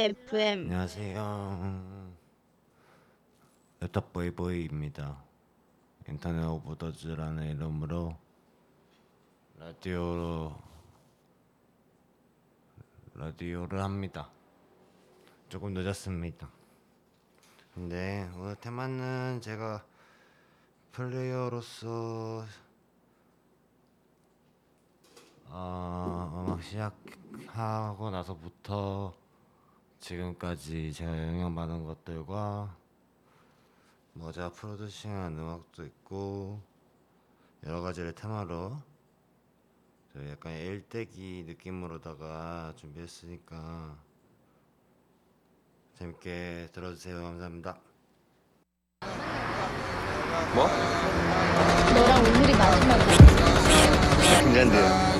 FM 안녕하세요. 레터보이보이입니다. 인터넷 오브더즈라는 이름으로 라디오로 라디오를 합니다. 조금 늦었습니다. 근데 오늘 테마는 제가 플레이어로서 어, 음악 시작하고 나서부터 지금까지 제가 영향받은 것들과 뭐 제가 프로듀싱한 음악도 있고 여러 가지를 테마로 저 약간 일대기 느낌으로다가 준비했으니까 재밌게 들어주세요. 감사합니다. 뭐? 너랑 오늘이 마지막이야. 긴장돼요.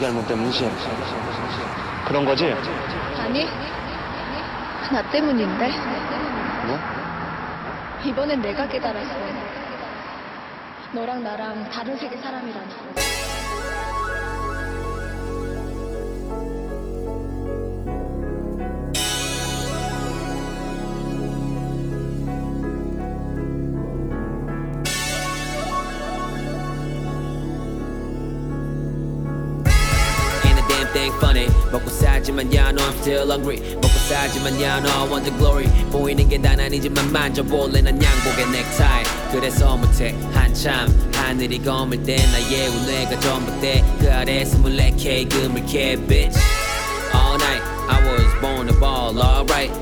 마귀 할멈 때문이지. 그런 거지? 아니, 나 때문인데. 뭐? 이번엔 내가 깨달았어. 너랑 나랑 다른 세계 사람이라는 살지만 야 no I'm still hungry. 먹고 살지만 야 no I want the glory. 보이는 게 난 아니지만 만져볼래 난 양복의 넥타이. 그래서 못해. 한참 하늘이 검을 때 나의 운뇌가 전봇대. 그 아래 24K 그물개 bitch. All night I was born to ball alright.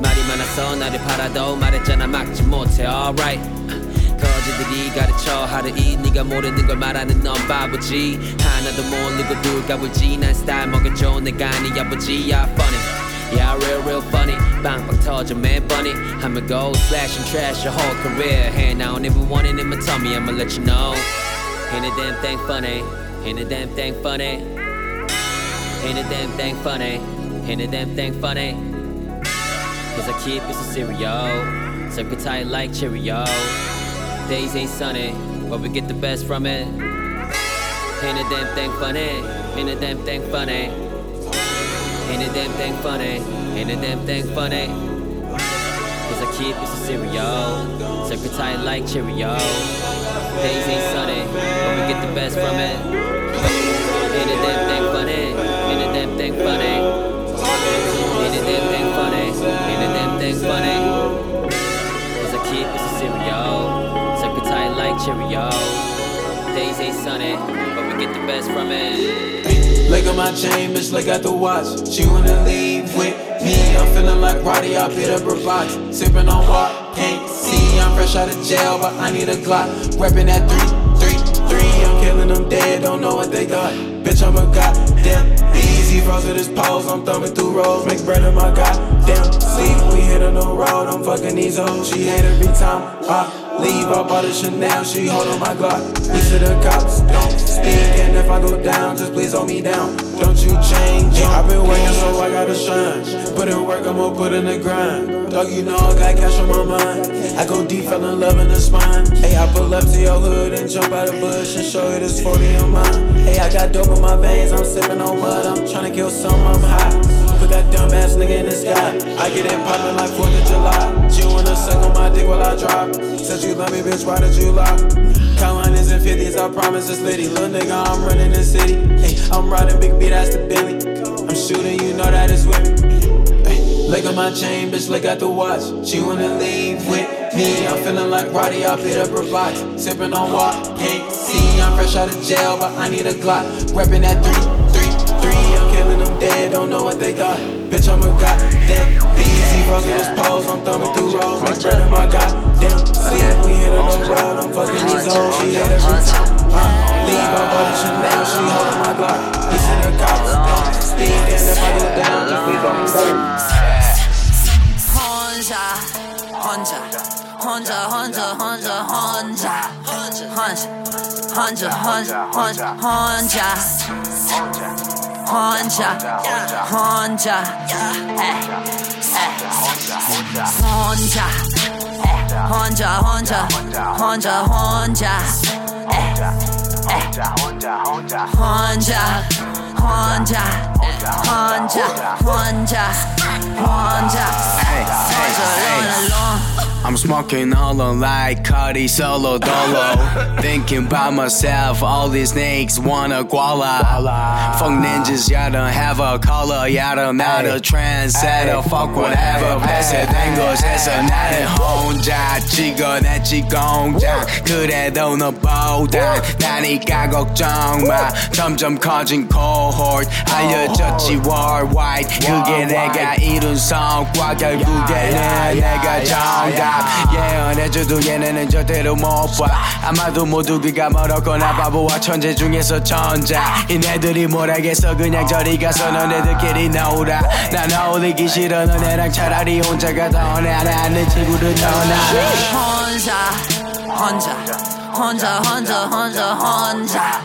말이 많아서 나를 팔아도 말했잖아 막지 못해 alright 거지들이 가르쳐 하루이 네가 모르는 걸 말하는 넌 바보지 하나도 모르고 둘 까불지 난 스타일 먹여줘 내가 네 아버지 Yeah funny Yeah real real funny 빵빵 터져 man bunny I'm a go slash and trash your whole career Hand I don't even want it in my tummy I'ma let you know Ain't a damn thing funny Ain't a damn thing funny Ain't a damn thing funny Ain't a damn thing funny Cause I keep it so serious Circle tight like Cheerio Days ain't sunny, but we get the best from it. Ain't a damn thing funny, ain't a damn thing funny. Ain't a damn thing funny, ain't a damn thing funny. Cause I keep it so cereal, circle tight like Cheerio. Days ain't sunny, but we get the best from it. Ain't a damn thing funny, ain't a damn thing funny. Ain't a damn thing funny, ain't a damn thing funny. Tight like Cheerio. Days ain't sunny, but we get the best from it. Look at my chain, bitch, look at the watch. She wanna leave with me. I'm feeling like Roddy, I beat up her body. Sipping on what? Can't see. I'm fresh out of jail, but I need a Glock. Reppin' that 3, 3, 3. I'm killing them dead, don't know what they got. Bitch, I'm a goddamn easy. Froze with his pose, I'm thumbing through roads. Make bread in my goddamn sleep. We hit on the road, I'm fucking these hoes. She hate every time I leave. I bought a Chanel, she hold on my Glock. We to the cops, don't speak. And if I go down, just please hold me down. Don't you change. I've been working, so I gotta shine. Put in work, I'ma put in the grind. Dog, you know I got cash on my mind. I go deep, fell in love in the spine. Hey, I pull up to your hood and jump out of bush and show you this 40 on mine. Hey, I got dope in my veins, I'm sipping on mud. I'm tryna kill some, I'm high. That dumb ass nigga in the sky. I get it poppin' like 4th of July. She wanna suck on my dick while I drop. Said you love me, bitch, why did you lie? Hundreds and fifties, I promise it's litty. Little nigga, I'm running the city. Hey, I'm riding big beat, that's the Billy. I'm shooting, you know that it's with me. Look at my chain, bitch, look at the watch. She wanna leave with me. I'm feeling like Roddy, I beat up her box. Sipping on what? Can't see. I'm fresh out of jail, but I need a Glock. Reppin' that 3, 3, 3. I'm they don't know what they thought. Bitch, I'm a goddamn BZ fucking his pose. I'm thumbing through rolls. I'm my goddamn scene. We hit another round. I'm fucking these old. She had a routine. Huh? Leave, I bought a Chanel. She holdin' my block. This in her cops. Speed, and if I go down, just leave on me. Honja, Honja. Honda, Honda, Honda, Honda, Honda, Honda, Honda, Honda, Honda, Honda. Eh, eh. Eh, Honja, Honja, Honja, Honja, Honja, Honja, Honja, Honja, Honja, Honja. I'm smoking hollow like Cudi Solo Dolo. Thinking by myself, all these snakes wanna guala. Fuck ninjas, y'all don't have a color, y'all don't not a trendsetter. Fuck whatever, pass it, angles, that's a night at home. Ja, chica, that she gone. Ja, 그래도 너 보다 나니까 걱정 마. 점점 커진 cohort. 알려줘 졌지 worldwide. 그게 내가 이룬 성과, 결국에는 내가 정답. 예언해줘도 얘네는 절대로 못봐. 아마도 모두 귀가 멀었거나 바보와 천재 중에서 천자 이네들이 뭘 알겠어? 그냥 저리 가서 너네들끼리 놀아 난 어울리기 싫어. 너네랑 차라리 혼자가 더 나는 친구를 떠나 혼자 혼자 혼자 혼자 혼자 혼자.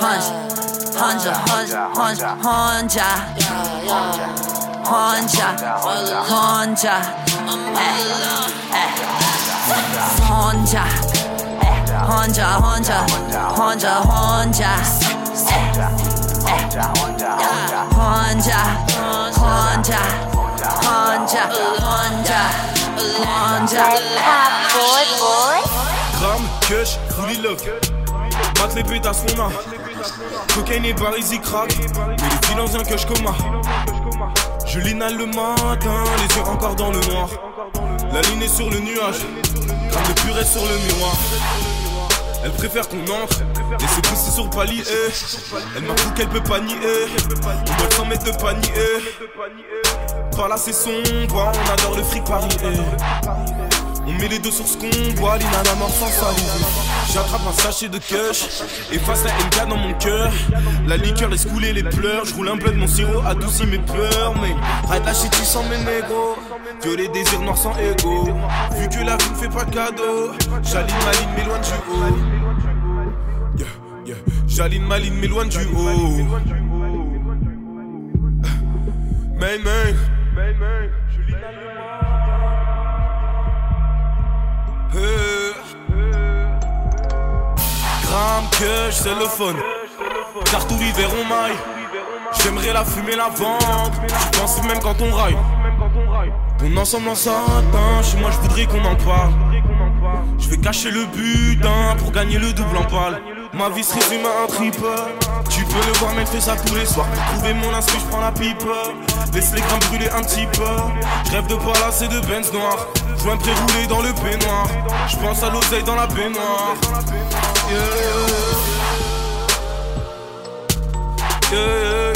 혼자 Honja, Honja, Honja, Honja, Honja, Honja, Honja, Honja, Honja, Honja, Honja, Honja, Honja, Honja, Gramme, kush, goeie look. Maak les pétasses, on a. Cocaine et Parisi crack. Mais filles dans un cush coma. Je l'inhale le matin, les yeux encore dans le noir. La ligne est sur le nuage. Gramme de purée sur le miroir. Elle préfère qu'on entre, laisser pousser sur le palier. Elle m'avoue qu'elle peut pas nier. On doit sans mettre de panier. Par là c'est sombre, on adore le fric Paris. On met les deux sur ce qu'on boit, l'inana mort sans saliver. J'attrape un sachet de kush, efface la NK dans mon cœur. La liqueur laisse couler les pleurs. Je roule un bleu de mon sirop, adoucit mes pleurs. Mais arrête la shit sans mes négros. Violer des désirs noirs sans ego. Vu que la vie ne fait pas cadeau, j'aligne ma ligne, m'éloigne du haut. Yeah. J'aligne ma ligne, m'éloigne du haut. Main, main. Je l'inhale le Euh. Gramme que le fun. Car tout l'hiver on maille. J'aimerais la fumer, la vendre. Je pense même quand on raille. On ensemble en satin. Chez moi, je voudrais qu'on en parle. Je vais cacher le butin pour gagner le double en balle. Ma vie se résume à un triple. Tu peux le voir, mec, fais ça tous les soirs. Pour trouver mon inscrit, je prends la pipe. Laisse les grammes brûler un petit peu. Je rêve de palace et de Benz noir. Joint pré-roulé dans le peignoir. Je pense à l'oseille dans la baignoire. Yeah. Yeah.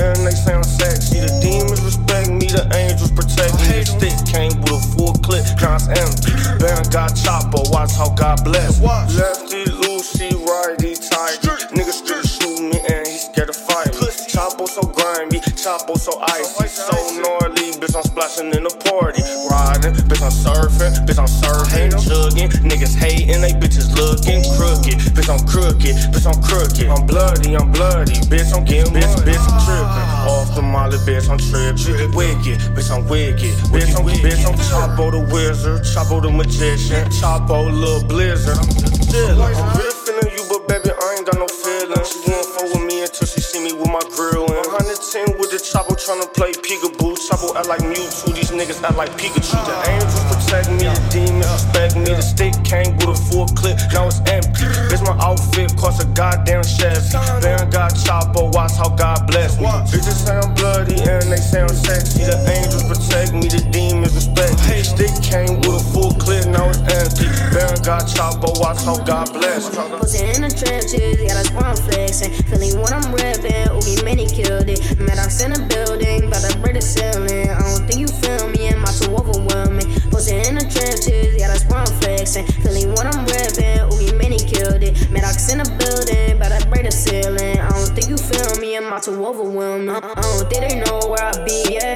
And they sound sexy. The demons respect me, the angels protect me. The stick came with a full clip, it's empty. I got chopper, watch how God bless. Lefty, loosey, righty, tighty. Niggas still shoot me and he scared to fight me. Chapo so grimy, Chapo so icy, so gnarly. Bitch, I'm splashing in the party. Riding, bitch, I'm surfing, bitch, I'm surfing, chugging. Niggas hating, they bitches looking crooked. Bitch, I'm crooked, bitch, I'm crooked. I'm bloody, I'm bloody, bitch, I'm getting bitch, bitch, I'm tripping. Off the molly, bitch, I'm tripping. Wicked, bitch, I'm wicked. Bitch, I'm, bitch, I'm Chapo the wizard, Chapo the magician, Chapo little blizzard. I'm just chillin'. 10 with the chopper trying to play peekaboo. Chopper act like Mewtwo niggas act like Pikachu. The angels protect me, the demons respect me. The stick came with a full clip, now it's empty. Bitch, my outfit cost a goddamn Chevy. Then I got Chapo, watch how God bless me. Bitches say I'm bloody and they say I'm sexy. The angels protect me, the demons respect me. Stick came with a full clip, now it's empty. Baron I got Chapo, watch how God bless me. Posted in the trenches, yeah, that's where I'm flexing. Feeling what I'm repping, Oogie Many killed it. Maddox in a building, about to break the ceiling. I don't think you feel me, am I too overwhelming? Posted in the trenches, yeah, that's where I'm flexing. Feeling what I'm repping, Oogie Many killed it. Maddox in the building, about to break the ceiling. I don't think you feel me, am I too overwhelming? I I don't think they know where I be, yeah.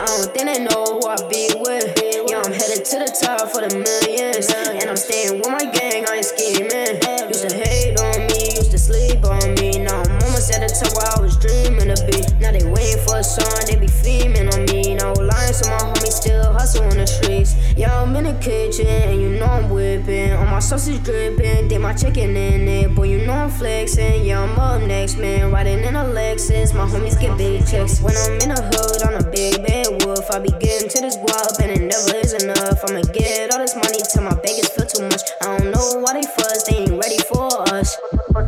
I don't think they know who I be with. Yeah, I'm headed to the top for the millions. And I'm staying with my gang, I ain't scheming. Used to hate on me, used to sleep on me. Now I'm almost at the top where I was dreaming to be. Now they waiting for a song, they be feaming on me. Lying, so my homies still hustle in the streets. Yeah, I'm in the kitchen, and you know I'm whipping. All my sausage dripping, did my chicken in it. Boy, you know I'm flexing. Yeah, I'm up next, man. Riding in a Lexus, my homies get big checks. When I'm in the hood, on a big bad wolf. I be getting to this guap, and it never is enough. I'ma get all this money till my beggars feel too much. I don't know why they fuss, they ain't ready for us.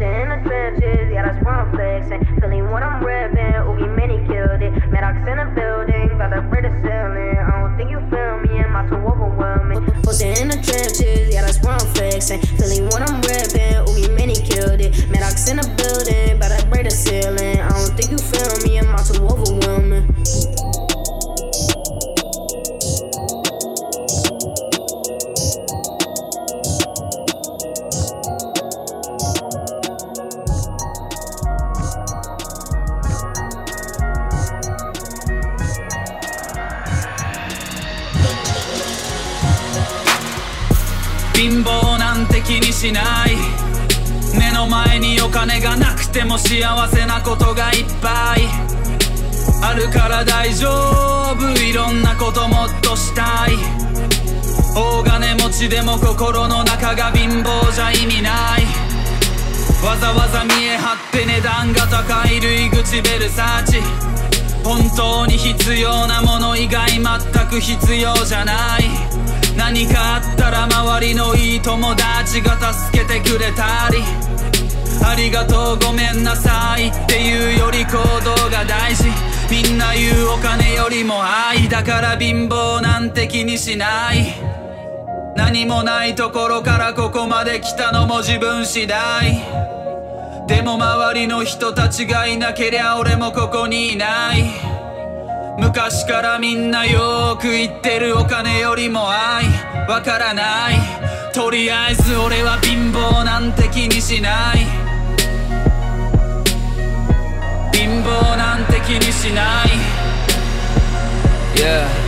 Posted in the trenches, yeah, that's where I'm flexing. Feeling what I'm repping, Oogie Many killed it. Maddox in the building, about to break the ceiling. I don't think you feel me, am I too overwhelming? Posted in the trenches, yeah, that's where I'm flexing. Feeling what I'm repping, Oogie Many killed it. Maddox in the building, about to break the ceiling. I don't think you feel me, am I too overwhelming? こともっとしたい。大金持ちでも心の中が貧乏じゃ意味ない。わざわざ見え張って値段が高い類口ベルサーチ。本当に必要なもの以外全く必要じゃない。何かあったら周りのいい友達が助けてくれたり。ありがとうごめんなさいっていうより行動が大事。みんな言うお金よりも愛だから貧乏なんて気にしない。何もないところからここまで来たのも自分次第。でも周りの人たちがいなけりゃ俺もここにいない。昔からみんなよく言ってるお金よりも愛。わからない。とりあえず俺は貧乏なんて気にしない。貧乏なんて気にしない Yeah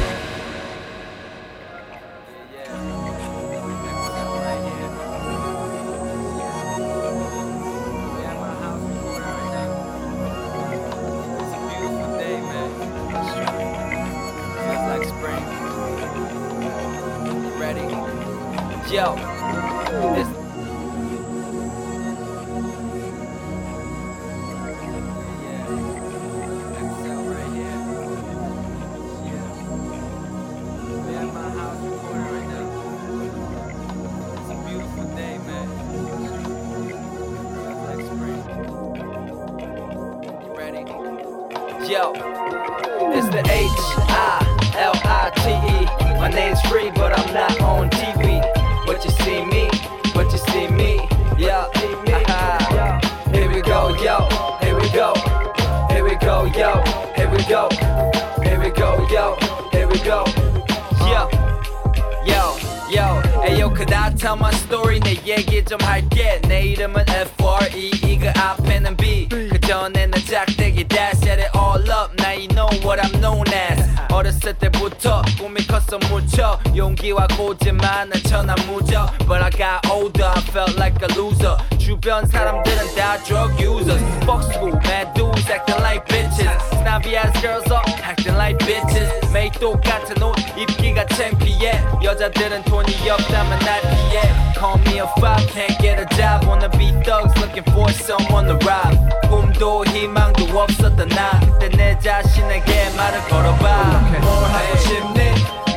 tell my story 내 얘기 좀 할게 내 이름은 F-R-E E 그 앞에는 B 그 전에는 짝대기 dash set it all up now you know what I'm known as 어렸을 때부터 꿈이 컸어 무척 용기와 고집만은 천하 무적 But I got older I felt like a loser 주변 사람들은 다 drug users Fuck school mad dudes acting like bitches Snobby ass girls all acting like bitches 매일 똑같은 옷 입기가 창피해 여자들은 돈이 없다면 날 피해 Call me a foul can't get a job Wanna be thugs looking for someone to rob 꿈도 희망도 없었던 나 그때 내 자신에게 말을 걸어봐 뭘 하고 싶니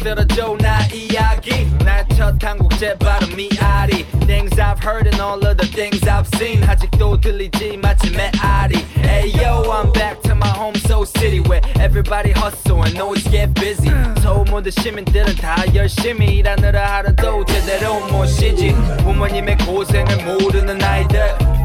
들어줘 나 이야기 날첫 한국제 발음 미아리 Things I've heard and all of the things I've seen 아직도 들리지 마치 메아리 Hey yo I'm back to my home so city Where everybody hustle and always get busy 서울 모든 시민들은 다 열심히 일하느라 하루도 제대로 못 쉬지 부모님의 고생을 모르는 아이들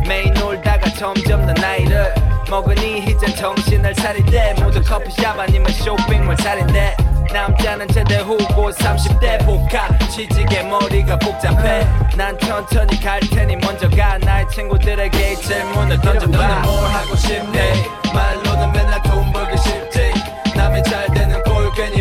매일 놀다가 점점 더 나이를 먹으니 이젠 정신을 때 모두 커피숍 아니면 쇼핑몰 차린대. 남자는 제대 후고 30대 복합 취직에 머리가 복잡해. 난 천천히 갈 테니 먼저 가. 나의 친구들에게 이 질문을 던져봐. 너는 뭘 하고 싶니? 말로는 맨날 돈 벌기 쉽지. 남이 잘 되는 꼴 괜히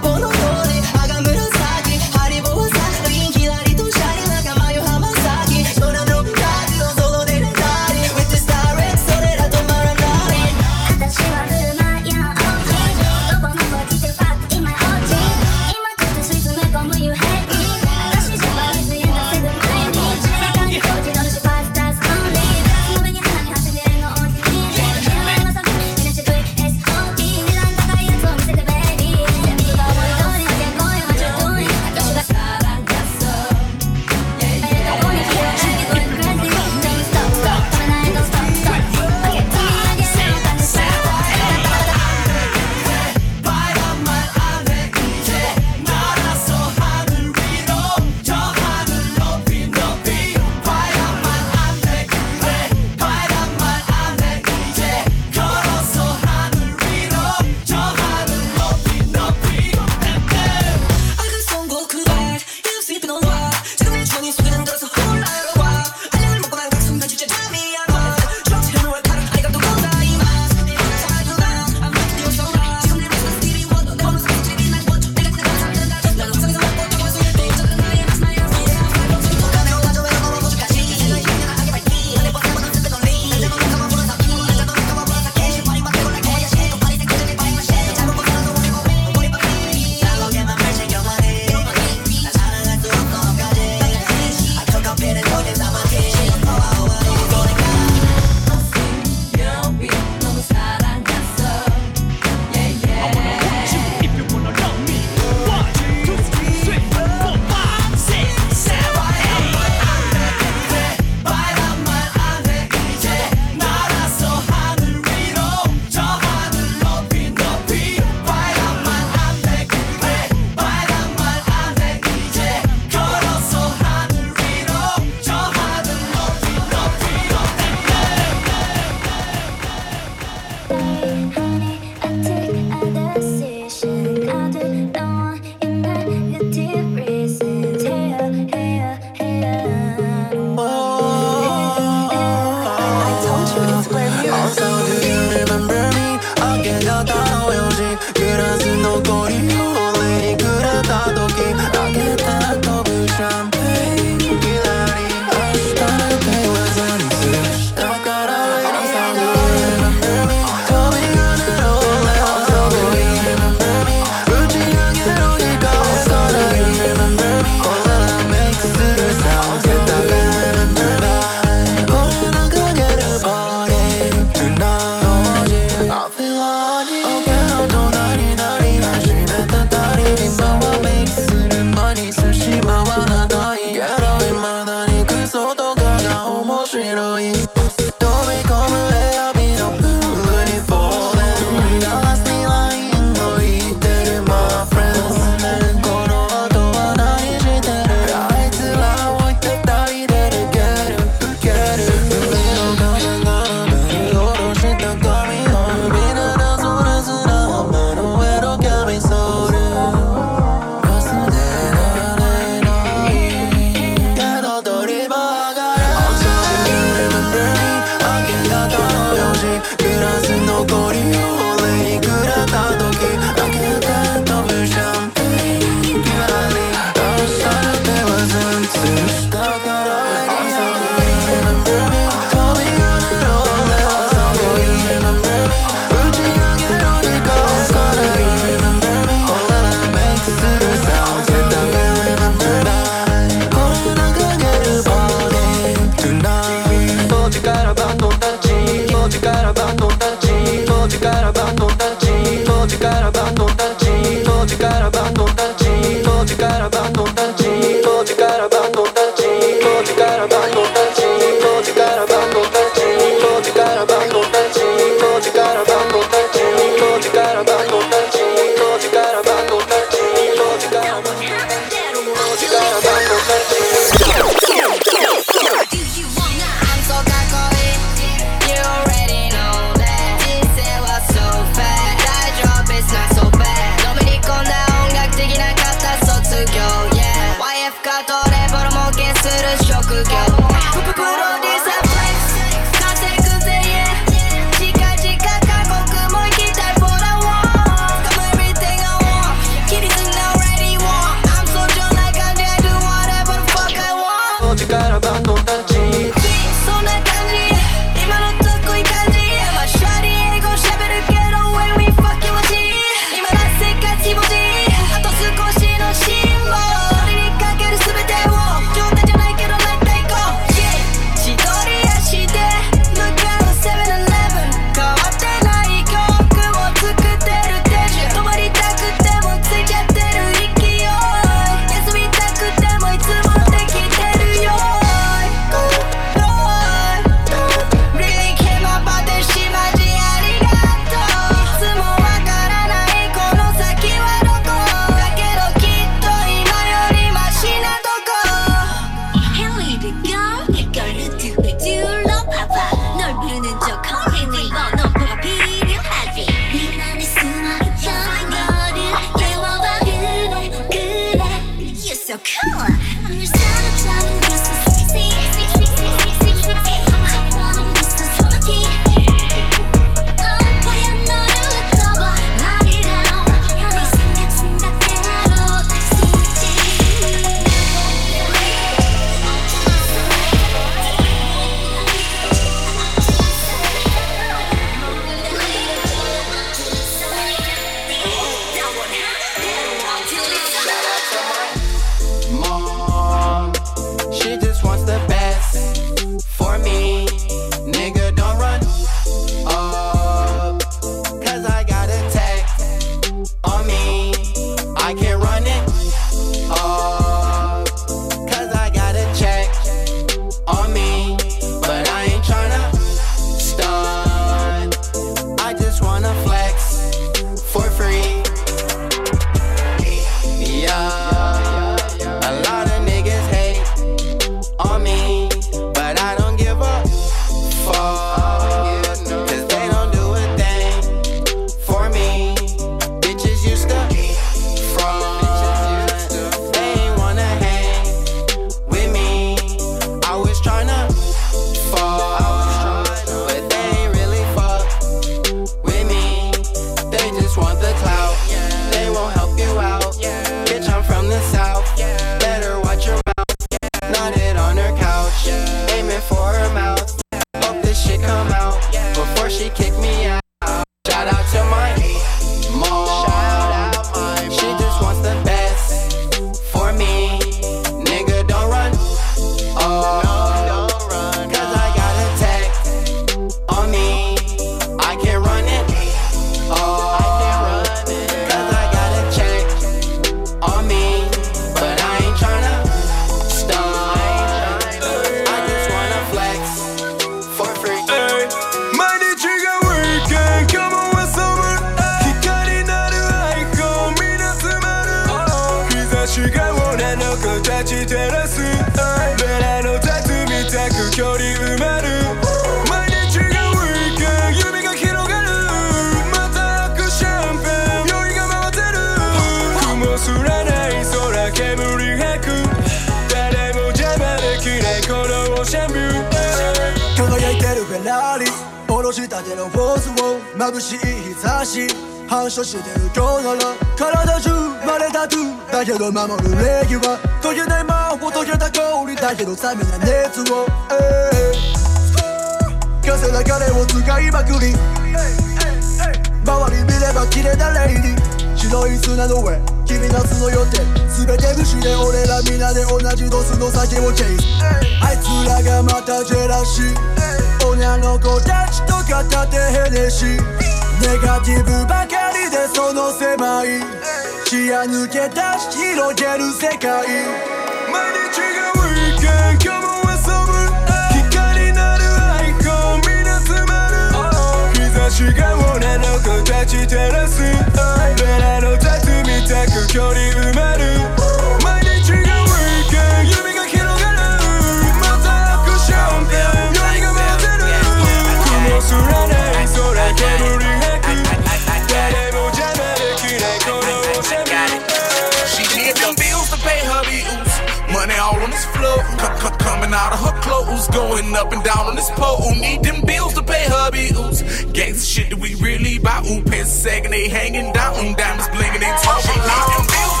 going up and down on this pole. Need them bills to pay her bills. Gangsta shit that we really buy. Ooh, pants sagging, they hanging down, diamonds blinking, they talking. Need them bills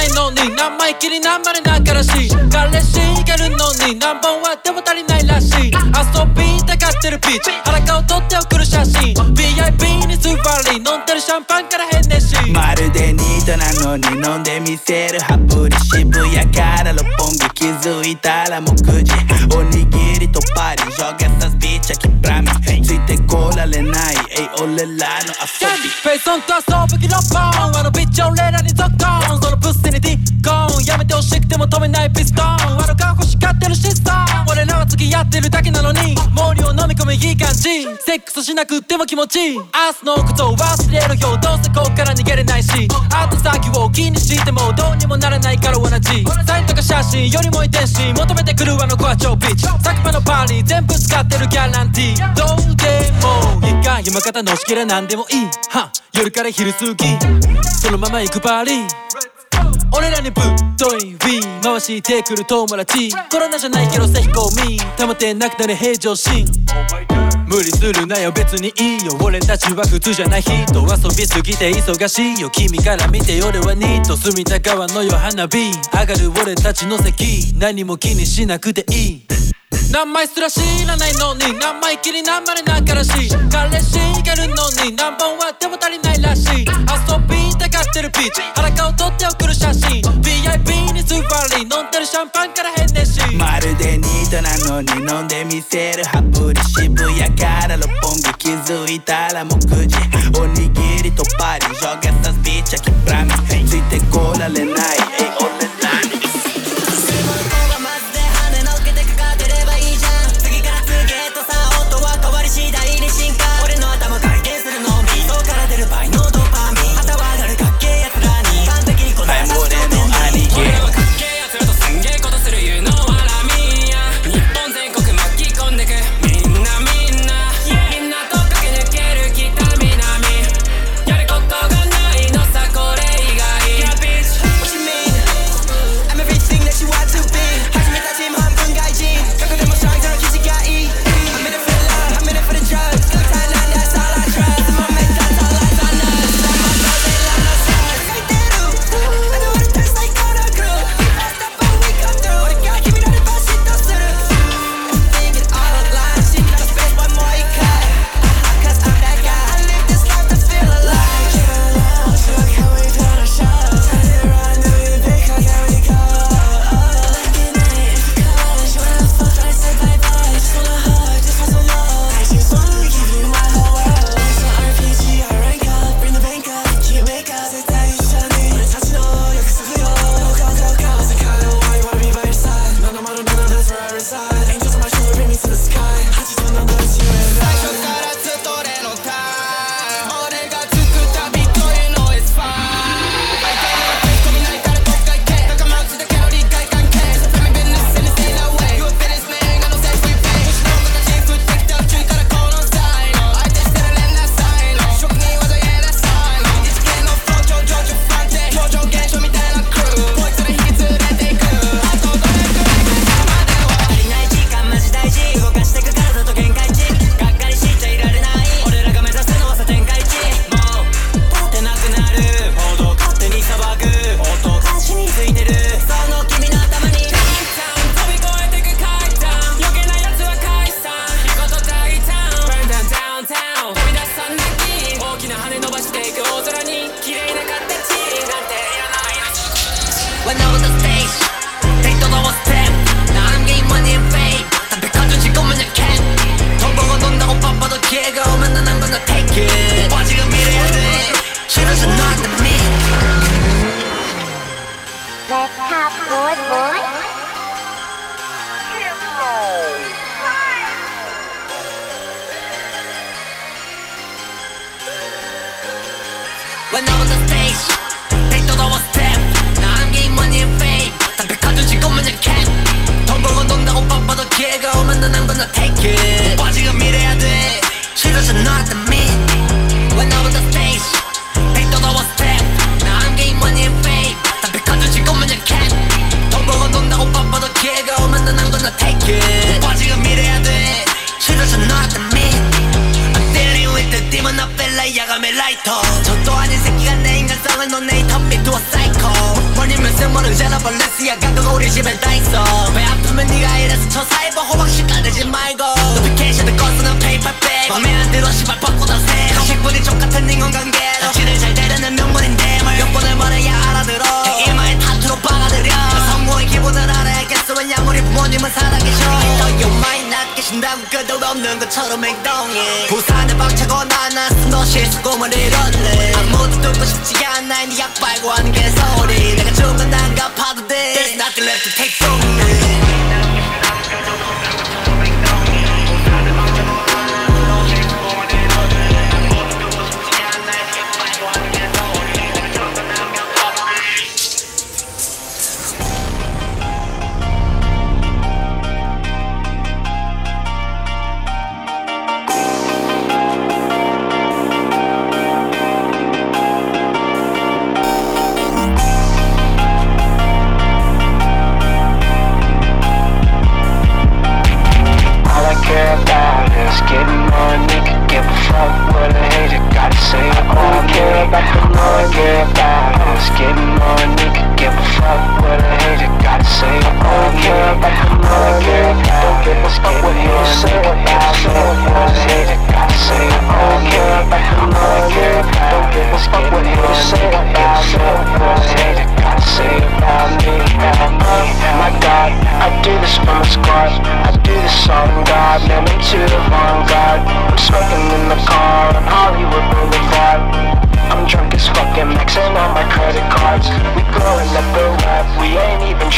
ないのに何枚きり何までなからしい。彼氏がいるのに何本はでも足りないらしい。遊びたがってるビーチ。裸を撮って送る写真。VIP に座り飲んでるシャンパンから変ねし。まるでニートなのに飲んでみせるハプリ渋谷から六本木気づいたらもう9時おにぎりとパリ Joga essas bitch aqui pra mim ついてこられない。えい俺らの遊び。フェイソンと遊ぶ気のポン止めないピストン。あの顔欲しがってるシストン俺らは付き合ってるだけなのに森を飲み込むいい感じ。セックスしなくても気持ちいい。明日のことを忘れろよどうせこっから逃げれないし。後先を気にしてもどうにもならないから同じ。サインとか写真よりも遺伝子求めてくるあの子は超ビッチ。昨晩のパーリー全部使ってるギャランティー。どうでもいいか。山形のしきら何でもいい。は夜から昼過ぎ。そのまま行くパーリー。俺らにぶっといウィー回してくる友達。コロナじゃないけどせひこみ溜まってなくなる平常心。無理するなよ別にいいよ。俺たちは普通じゃない人遊びすぎて忙しいよ。君から見て俺はニート隅田川のよ花火。上がる俺たちの席。何も気にしなくていい。何枚すら知らないのに何枚きり何までなからしい。彼氏がいるのに何本はでも足りないらしい。遊びたがってるビーチ。裸を撮って送る写真。VIP に座り飲んでるシャンパンから変ねし。まるでニートなのに飲んでみせるハプリ渋谷から六本木気づいたらもう9時おにぎりとパリ。Joga essas bitch aqui pra mim ついて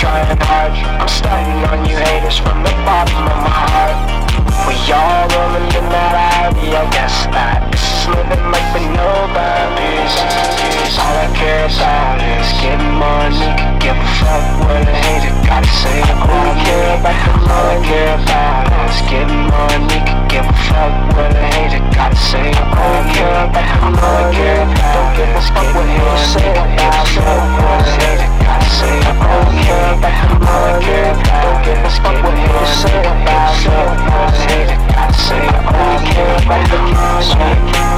trying hard I'm stunting on you haters from the bottom of my heart. We all rolling in that Audi, I guess that Living like with no boundaries All I care about is getting money give a fuck what a hater gotta say. All I care about All I care about is getting money give a fuck what a hater gotta say. All I care about All I care about don't give a fuck say about me What a hater gotta say. All I care about All I care about don't give a fuck what haters say about me What a hater gotta say. All I care about money. I know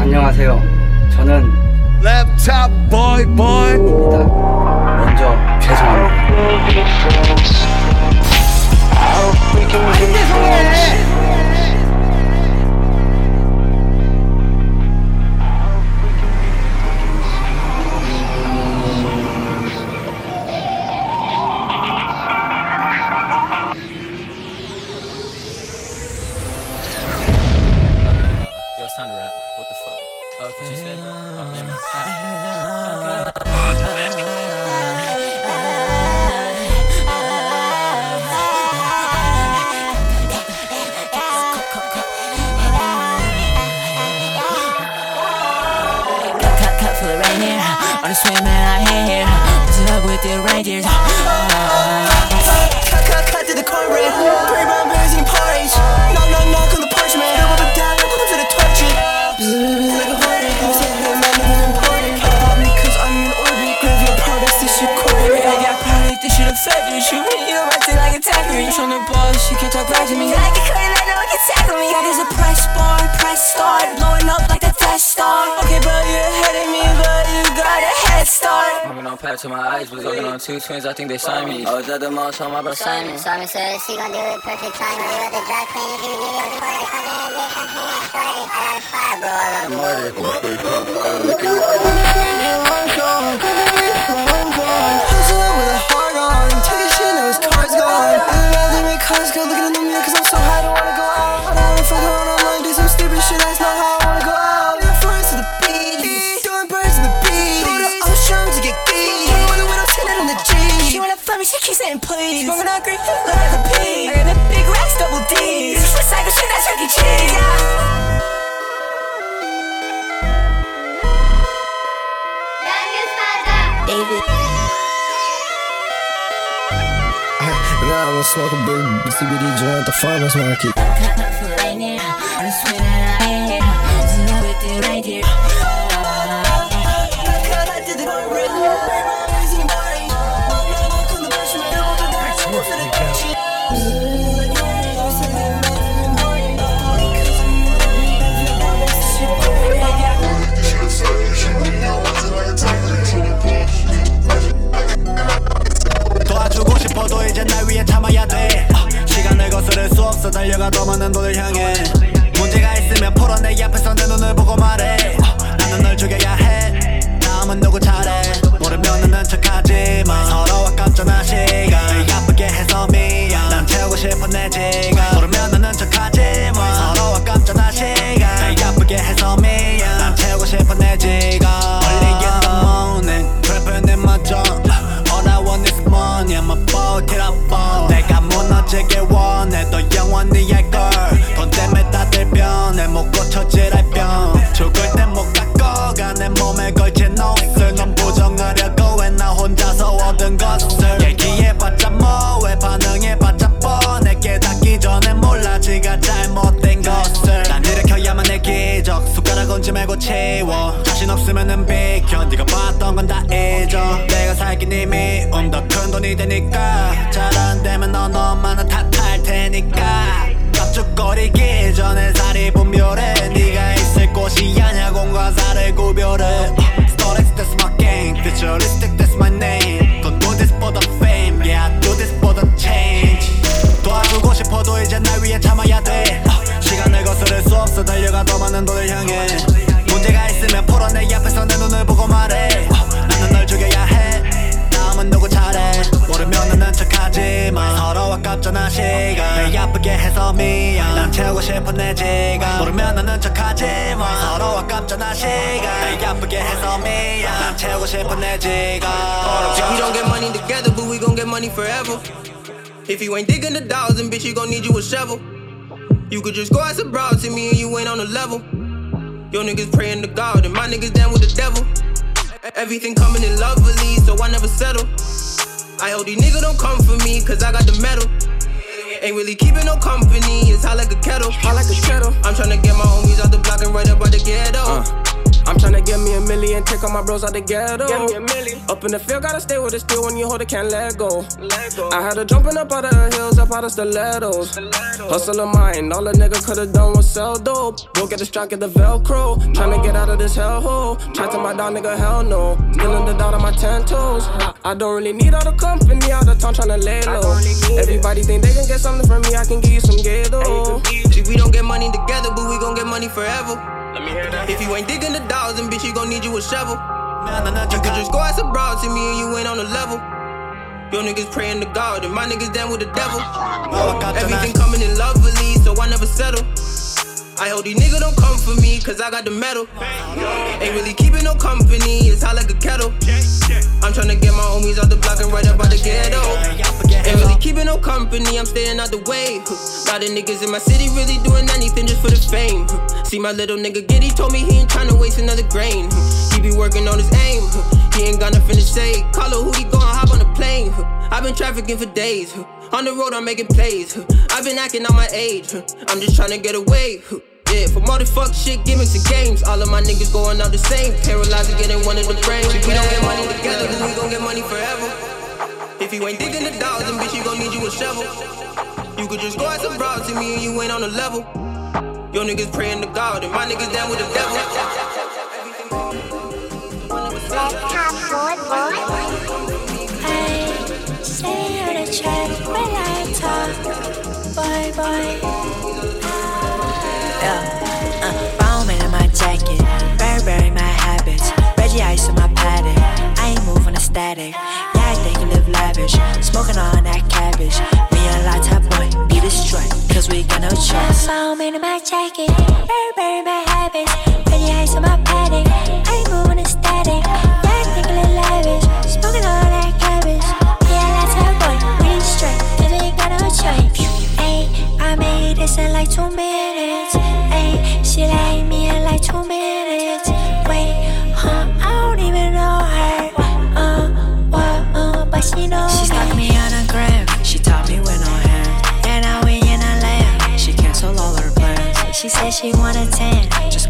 안녕하세요. 저는 랩탑 보이 보이입니다. 먼저 죄송합니다. The swim and I hate here. What's it up with the reindeers? Cut, cut, cut to the cornbread. Three brown bears eating porridge. Knock, knock, knock on the parchment. Double the down, welcome to the torture. Like a hornet. You say that my niggas important. About me cause I'm in orbit. Graveyard products, this shit. I got product, this shit affected you. You know my thing like a tacker. You on the ball, she can't talk back to me. Like a cutting, I know I can tackle me. God is a press bar, press start. Blowing up like the Death Star. Okay, bro, you're ahead of me, but you got a head start. Smoking on pat to my eyes, was looking on two twins, I think they signed me. I was at the mall, saw my bro Simon. Simon says she gon' do it perfect timing. You at the dry clean, you can get it before they come in and get something started. I got a fire, bro. I got a Murder. Keep saying please. Smoking on green, look like a pig. I got that big racks, double D's. This is recycle shit, that's Chuck E. Cheese. Yeah. David. Now I'm gonna smoke a big CBD joint at the farmer's market. 없어 달려가 더 많은 돈을 향해. 문제가 있으면 풀어 내 앞에서 내 눈을 보고 말해. 어, 나는 널 죽여야 해. 다음은 누구 차례 모르면 웃는 척하지만 서로 아깝잖아 시간. 아프게 해서 미안. 난 채우고 싶은 내지 얹지 말고 치워. 자신 없으면은 비켜. 네가 봤던 건 다 잊어. 내가 살긴 이미 음더큰 돈이 되니까. 잘 안 되면 넌 엄마는 탓할 테니까. 깝죽거리기 전에 살이 분별해. 네가 있을 곳이 아냐 공과 사를 구별해. Storex that's my game. Futuristic that's my name 없어 달려가 더 많은 돈을 향해. 문제가 있으면 풀어 내 앞에서 내 눈을 보고 말해. 어, 나는 널 죽여야 해. 다음은 누구 차례? 모르면 웃는 척하지만 서로 아깝잖아 시간. 내 아프게 해서 미안. 난 채우고 싶은 내 지갑. 모르면 웃는 척하지만 서로 아깝잖아 시간. 내 아프게 해서 미안. 난 채우고 싶은 내 지갑. We don't get money together, but we gon' get money forever. If you ain't digging the dollars, bitch, you gon' need you a shovel. You could just go ask a broad to me and you ain't on the level. Your niggas praying to God, and my niggas down with the devil. Everything coming in lovely, so I never settle. I hope these niggas don't come for me, cause I got the metal. Ain't really keeping no company, it's hot like a kettle. Hot like a kettle. I'm tryna get my homies out the block and right up out the ghetto. Uh. I'm tryna get me a million, take all my bros out the ghetto. Get me a million. Up in the field, gotta stay with it still when you hold it, can't let go. I had to jumping up out of the hills, up out of stilettos. Hustle of mine, all a nigga could've done was sell dope. Go get the strike at the Velcro. Tryna get out of this hellhole. Try to my dog, nigga, hell no. Still in the doubt on my ten toes. I, I don't really need all the company out the town tryna lay low. Everybody think they can get something from me, I can give you some gay though. See, we don't get money together, but we gon' get money forever. If you ain't digging the dollars, then bitch, you gon' need you a shovel. Nah, nah, nah, You could just go ask a broad to me and you ain't on the level. Your niggas praying to God, and my niggas down with the devil. Everything coming in lovely, so I never settle. I hope these niggas don't come for me, cause I got the metal. Ain't really keeping no company, it's hot like a kettle. I'm tryna get my homies out the block and right up out the ghetto. Ain't really keeping no company, I'm staying out the way. Lot of niggas in my city really doing anything just for the fame. See my little nigga Giddy told me he ain't tryna waste another grain. He be working on his aim, he ain't got nothing to say. Call her who he gon' hop on the plane. I've been trafficking for days. On the road, I'm making plays. I've been acting on my age. I'm just tryna get away. Yeah, for motherfuck shit, gimmicks and games. All of my niggas going out the same. Paralyzed getting one of the brains. We don't get money together, but we gon' get money forever. If you ain't digging the dollars, then bitch, you gon' need you a shovel. You could just go ask some broad to me and you ain't on the level. Your niggas praying to God, and my niggas down with the devil. Stay on the track when I talk, boy, boy. Yeah, uh, Bowman in my jacket, Burberry my habits, Reggie ice in my paddock. I ain't moving a static lavish. Smoking on that cabbage. Me and Latte boy be destroyed, cause we got no choice. Mom in my jacket, Burberry my habits. Pretty eyes on my padding, I ain't moving static. Yeah, thinking lavish. Smoking on that cabbage. Me and Latte boy be destroyed, cause we got no choice. Ayy, I made this in like two minutes. Ayy, she like me in like two minutes. she want a tan. Just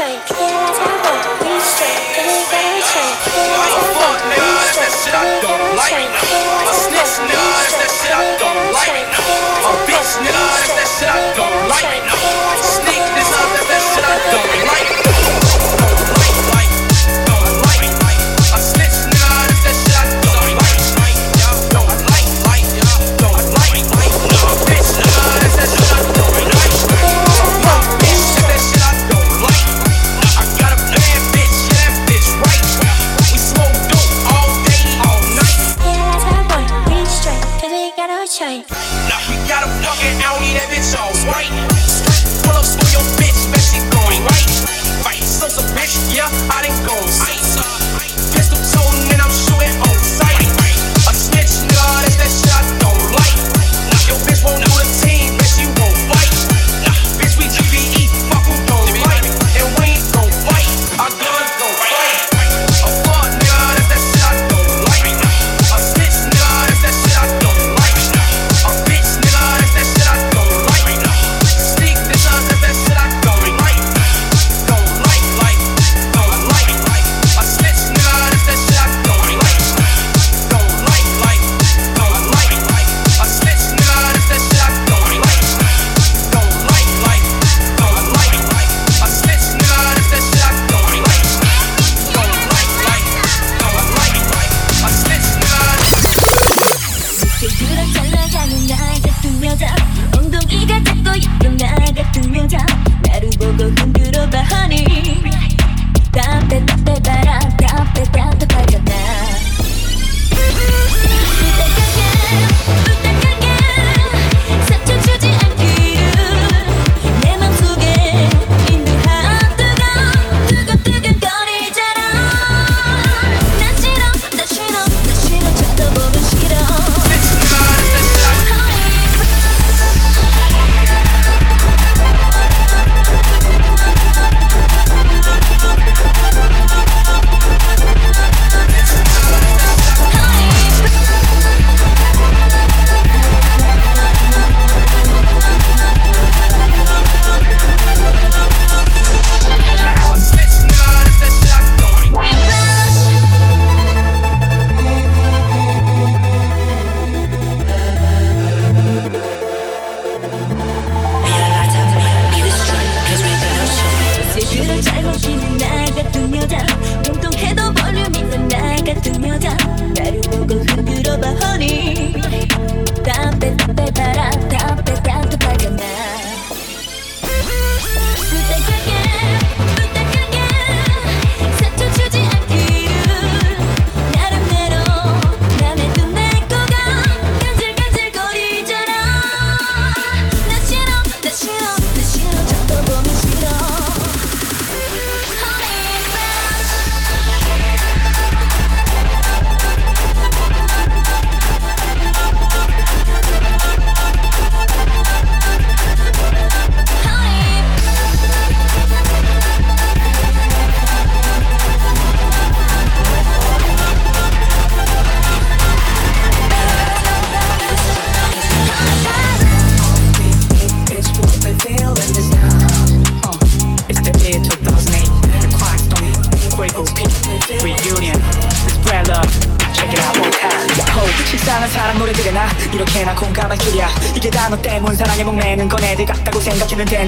change. Can't have a restraint. Can't get a change. Can't have a restraint. Can't get a change. A snitch nigga is that shit I don't like. A bitch nigga is that shit I don't like.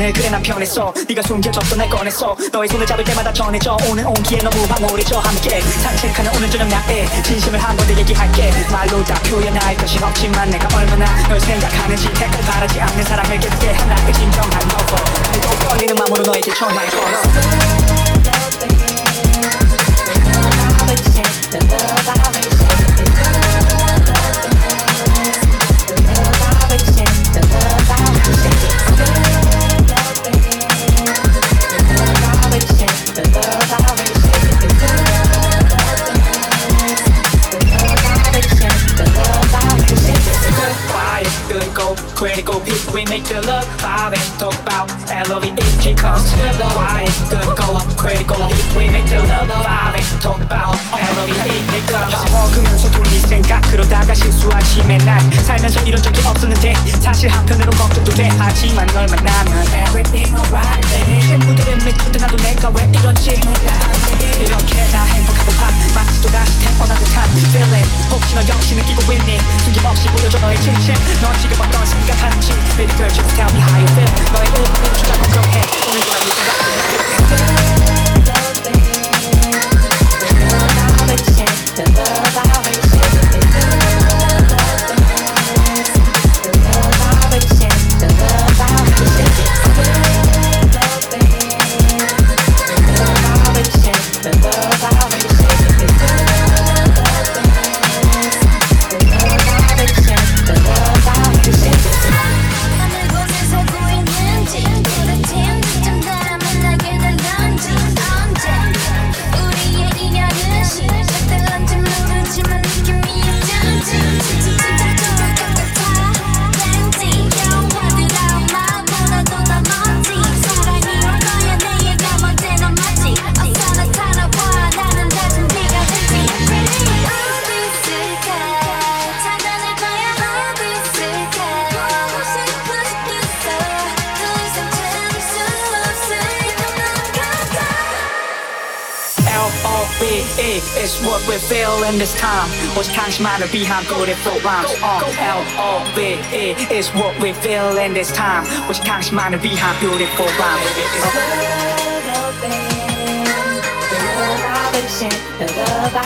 생각했는데 늘 그래 난 편했어. 네가 숨겨졌던 날 꺼냈어. 너의 손을 잡을 때마다 전해져. 오늘 온기에 너무 방울해져 함께 산책하는 오늘 저녁 나에 진심을 한 번 더 얘기할게. 말로 다 표현할 것이 없지만 내가 얼마나 널 생각하는지 택을 바라지 않는 사랑을 곁에 하나의 진정한 너고. 떨리는 마음으로 너에게 전화를 걸어 make the love vibe and talk about L-O-V-E, comes quiet, good go, critical people, we make the love vibe and talk about L-O-V-E, comes 먹으면서 돌릴 생각 그러다가 실수하지 맨날 살면서 이런 적이 없었는데 사실 한편으로 걱정도 돼 하지만 널 만나면 everything alright 친구들은 믿고 나도 내가 왜 이런지 이렇게 다 행복하고파 마치 또다시 태어난 듯한 feeling. 혹시 너 역시 느끼고 있니? 숨김없이 보여줘 너의 진심 넌 지금 어떤 생각하는지 Baby girl just tell me how you feel. 너의 음악을 주자 걱정해 오늘도 난 어느 this time. What's Cashman behind golden foot rhymes. All L-O-V-E is what we feel in this time. What's Cashman behind beautiful rhymes. The love the love I.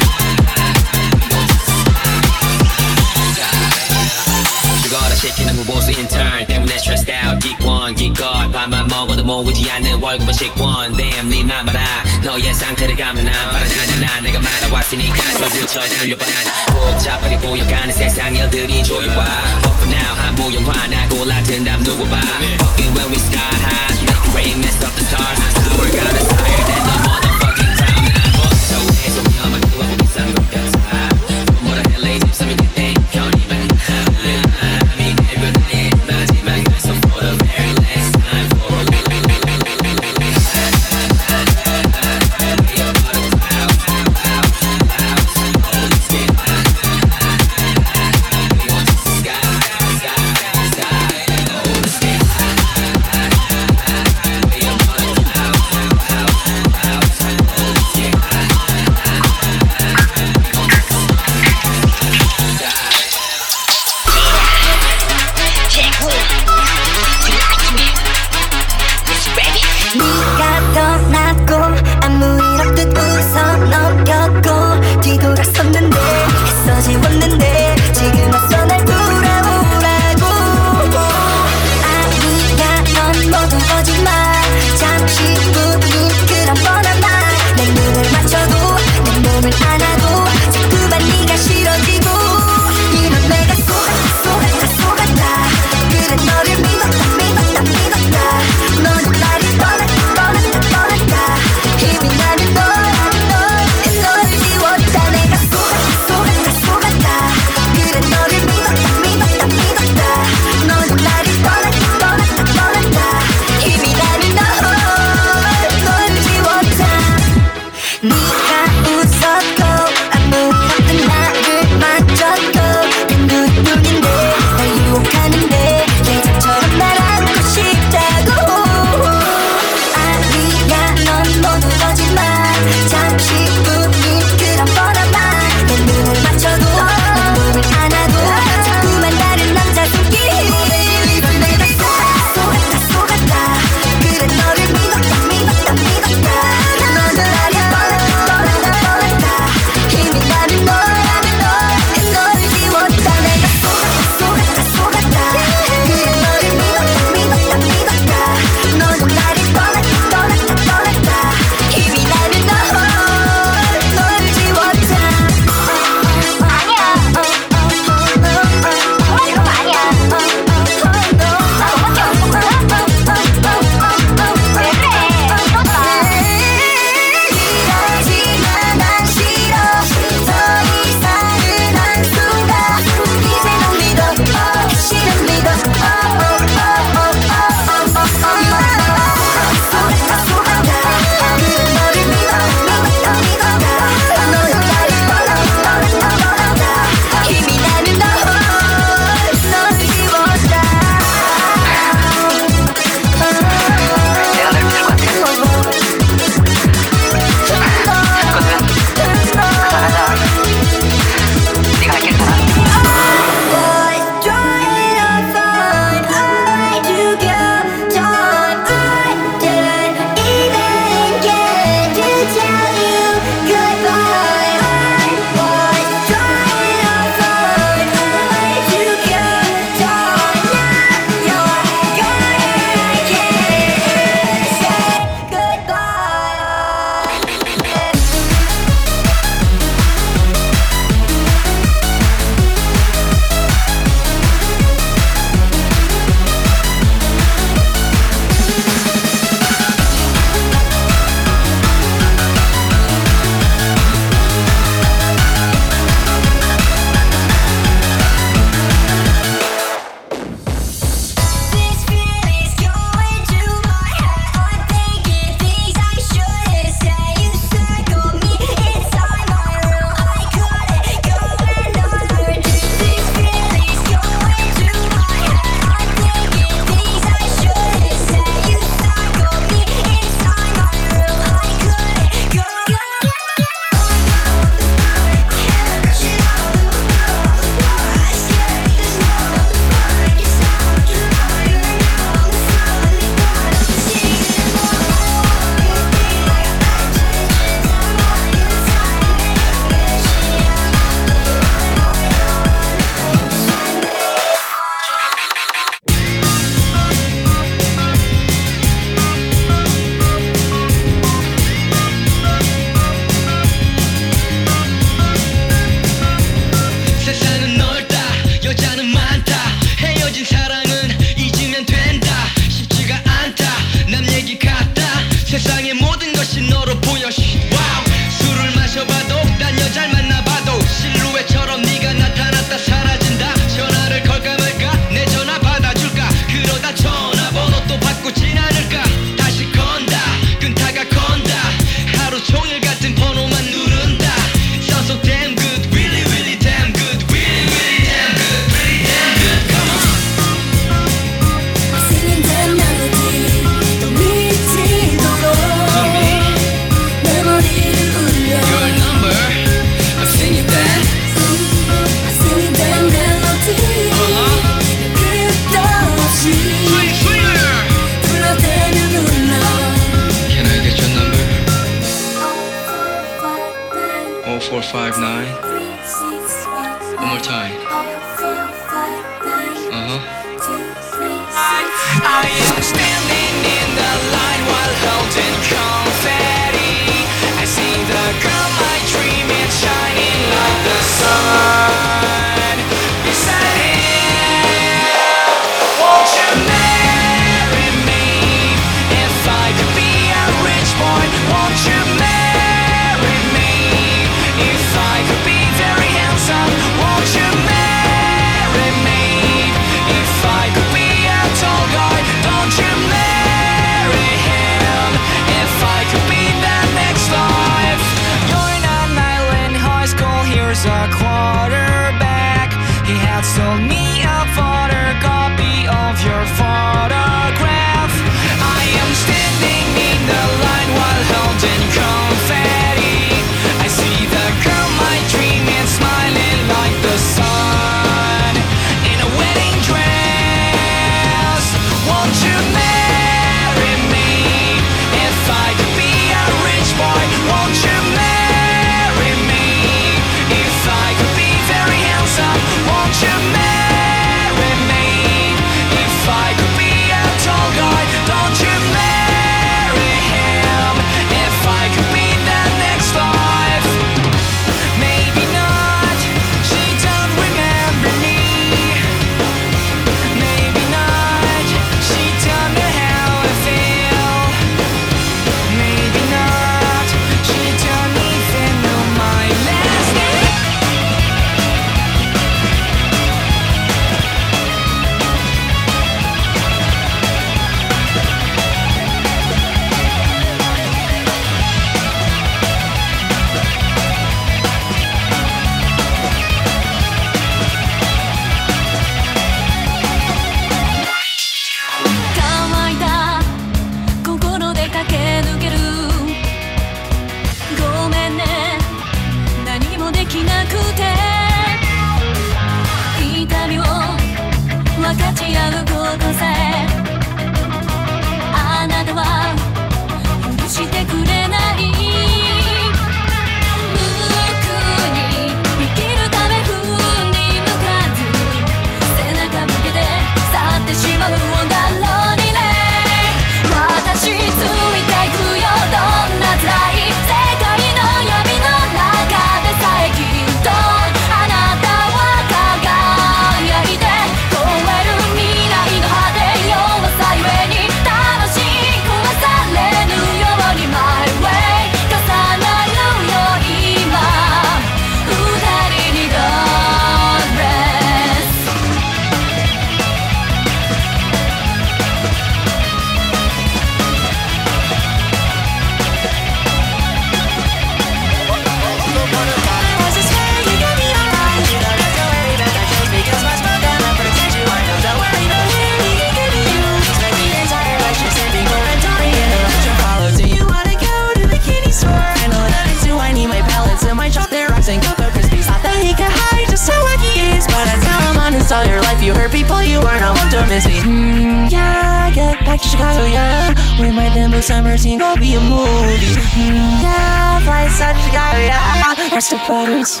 all your life. You hurt people, you are not one to miss Mm, yeah. I get back to Chicago, yeah. With my Denver summer scene, go be a movie. Mm, yeah, fly inside Chicago, yeah. That's the patterns.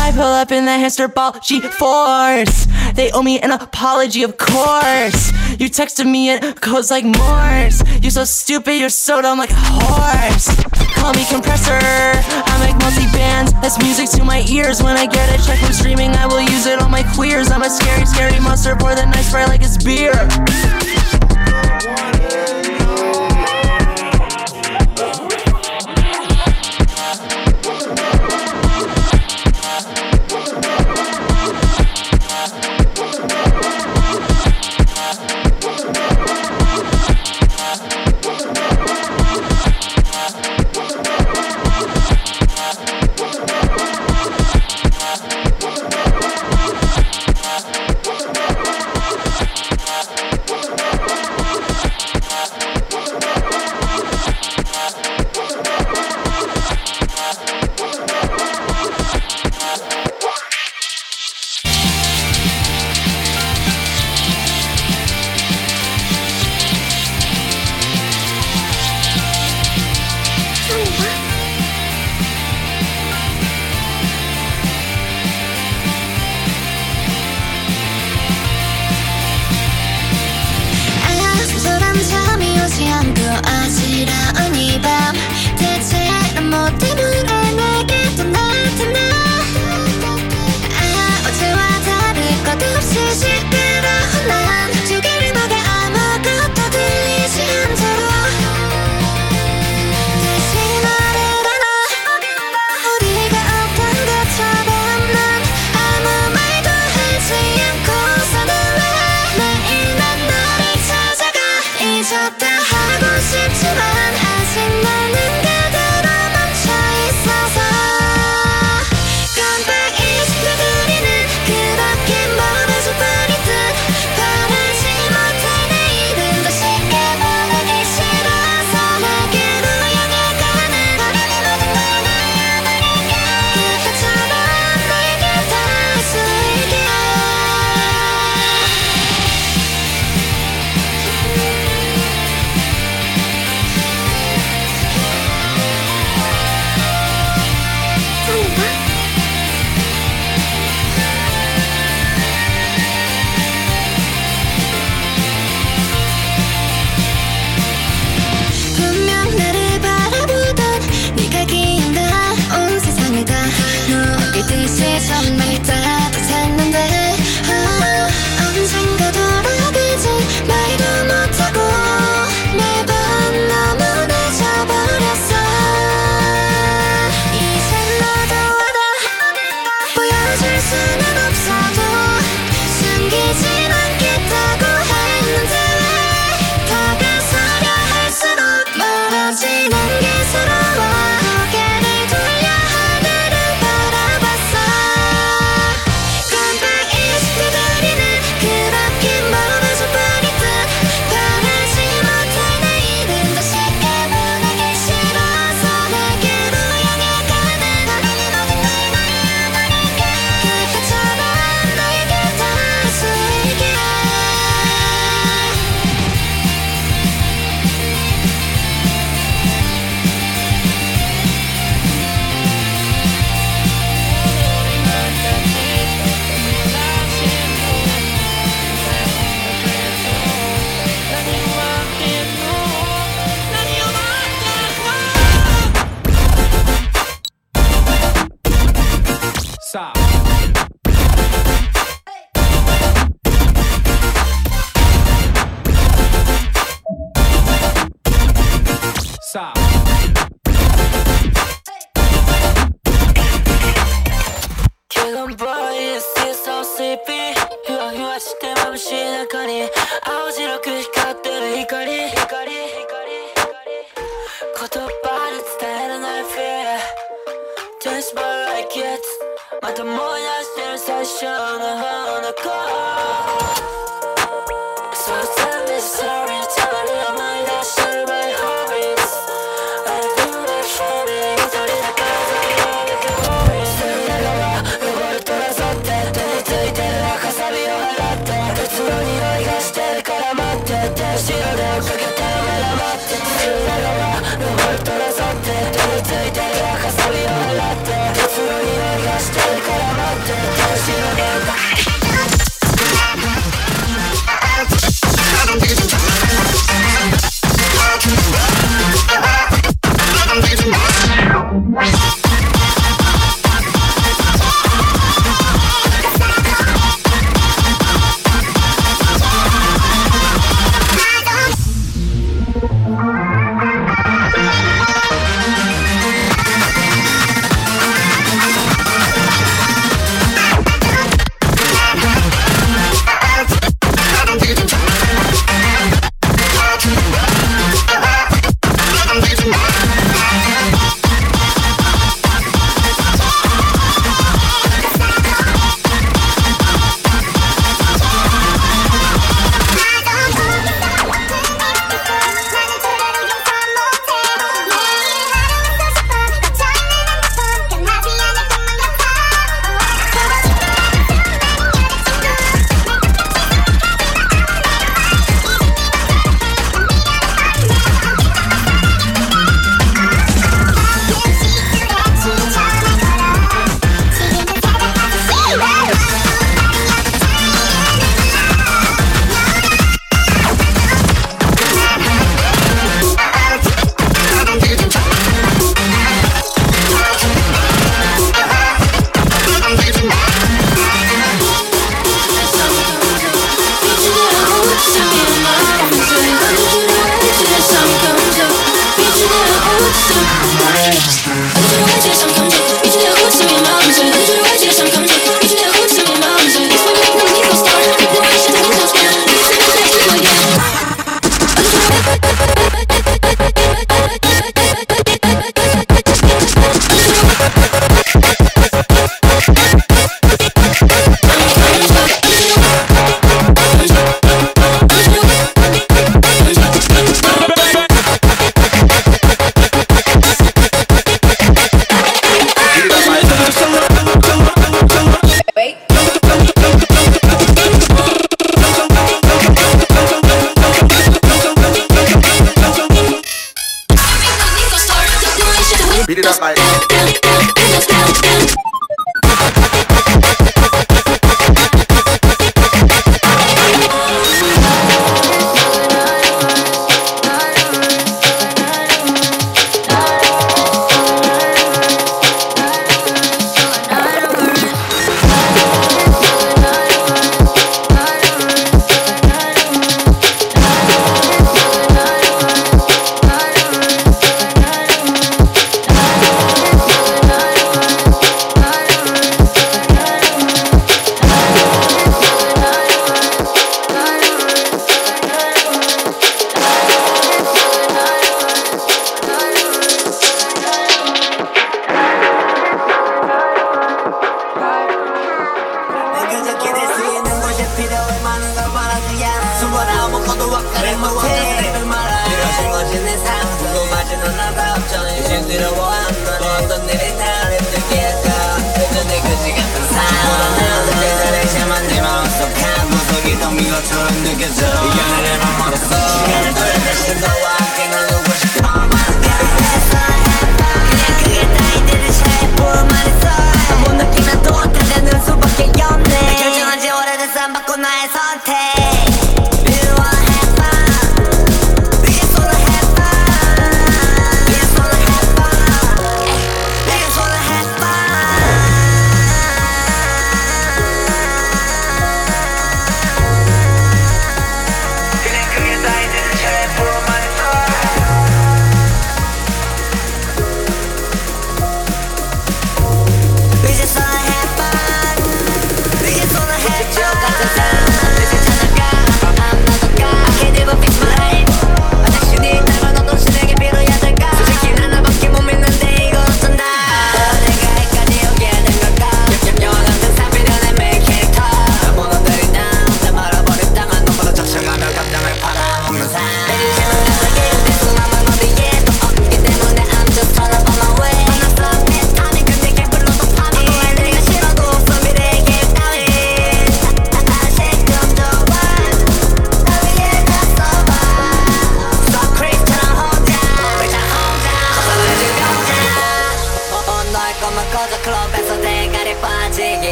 I pull up in the hamster ball G-force. They owe me an apology, of course. You texted me and codes like Morse. You're so stupid, you're so dumb like a horse. Call me compressor. I make multi bands. That's music to my ears. When I get a check from streaming, I will use it on my queers. I'm a scary, scary monster. Pour the nice spray like it's beer. One.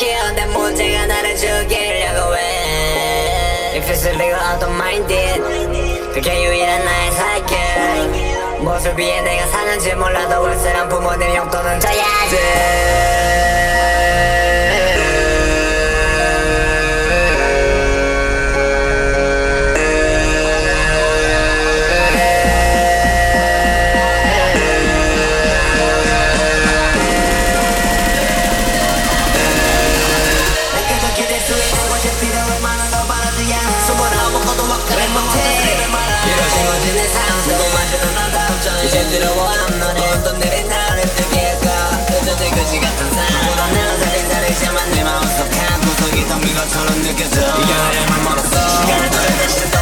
내 문제가 나를 죽이려고 해. If it's illegal I don't mind it 그게 유일한 나의 살길 무엇을 위해 내가 사는지 몰라도 월세랑 부모님 용돈은 줘야지 것처럼 느껴져 이겨내려면 멀었어. 시간을 돌릴 대신 너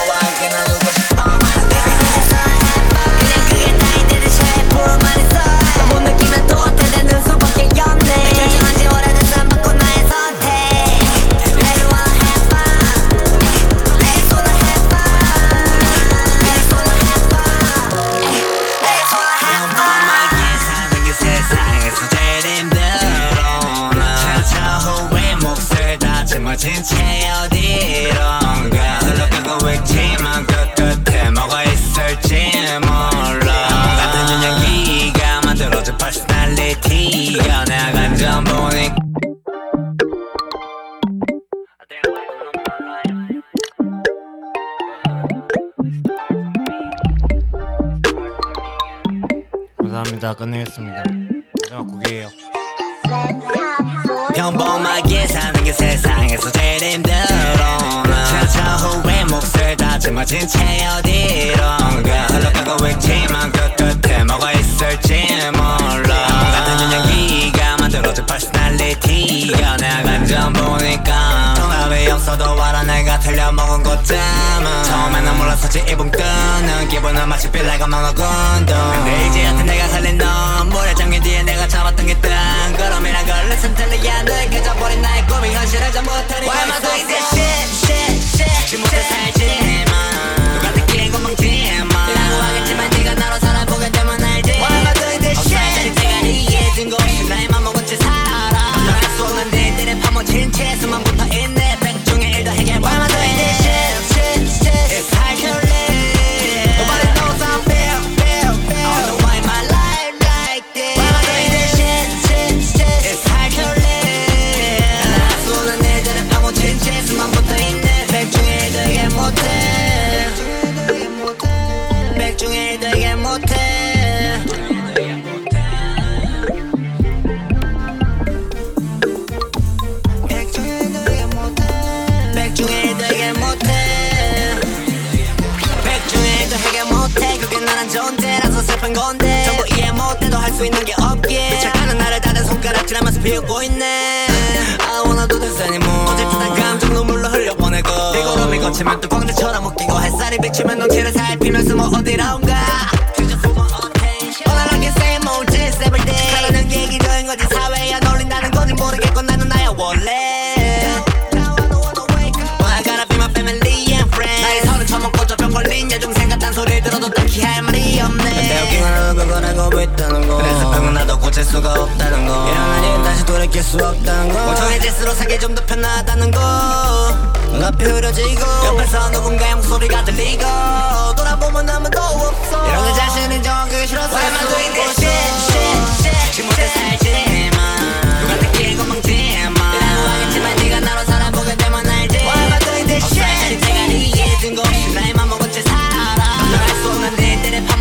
끄는 기분은 마치 빌라가 망하군 근데 이제 여튼 내가 살린 넌 모래 잠긴 뒤에 내가 잡았던 게 뜬구름이란 걸 listen 틀리야 늘 그저버린 나의 꿈이 현실을 전 못하니 Why am I doing this shit shit shit 지 못해 살지 수 있는 게 없기에 미쳐가는 나를 다른 손가락질 하면서 비웃고 있네. I wanna do this anymore. 어제부터 감정 눈물로 흘려보내고. 비구름이 거치면 또 광대처럼 웃기고 햇살이 비추면 눈치를 살피면서 뭐 어디론 하고 있다는 거. 그래서 병은 나도 고칠 수가 없다는 거. 이런 일은 다시 돌이킬 수 없다는 거. 정해질수록 사기 좀 더 편하다는 거. 눈앞이 흐려지고. 옆에서 누군가의 목소리가 들리고. 돌아보면 아무도 없어. 이런 게 자신 인정하기 싫어서 Why am 뭐 shit? shit shit 지 못해 살지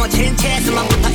진짜 숨만 붙어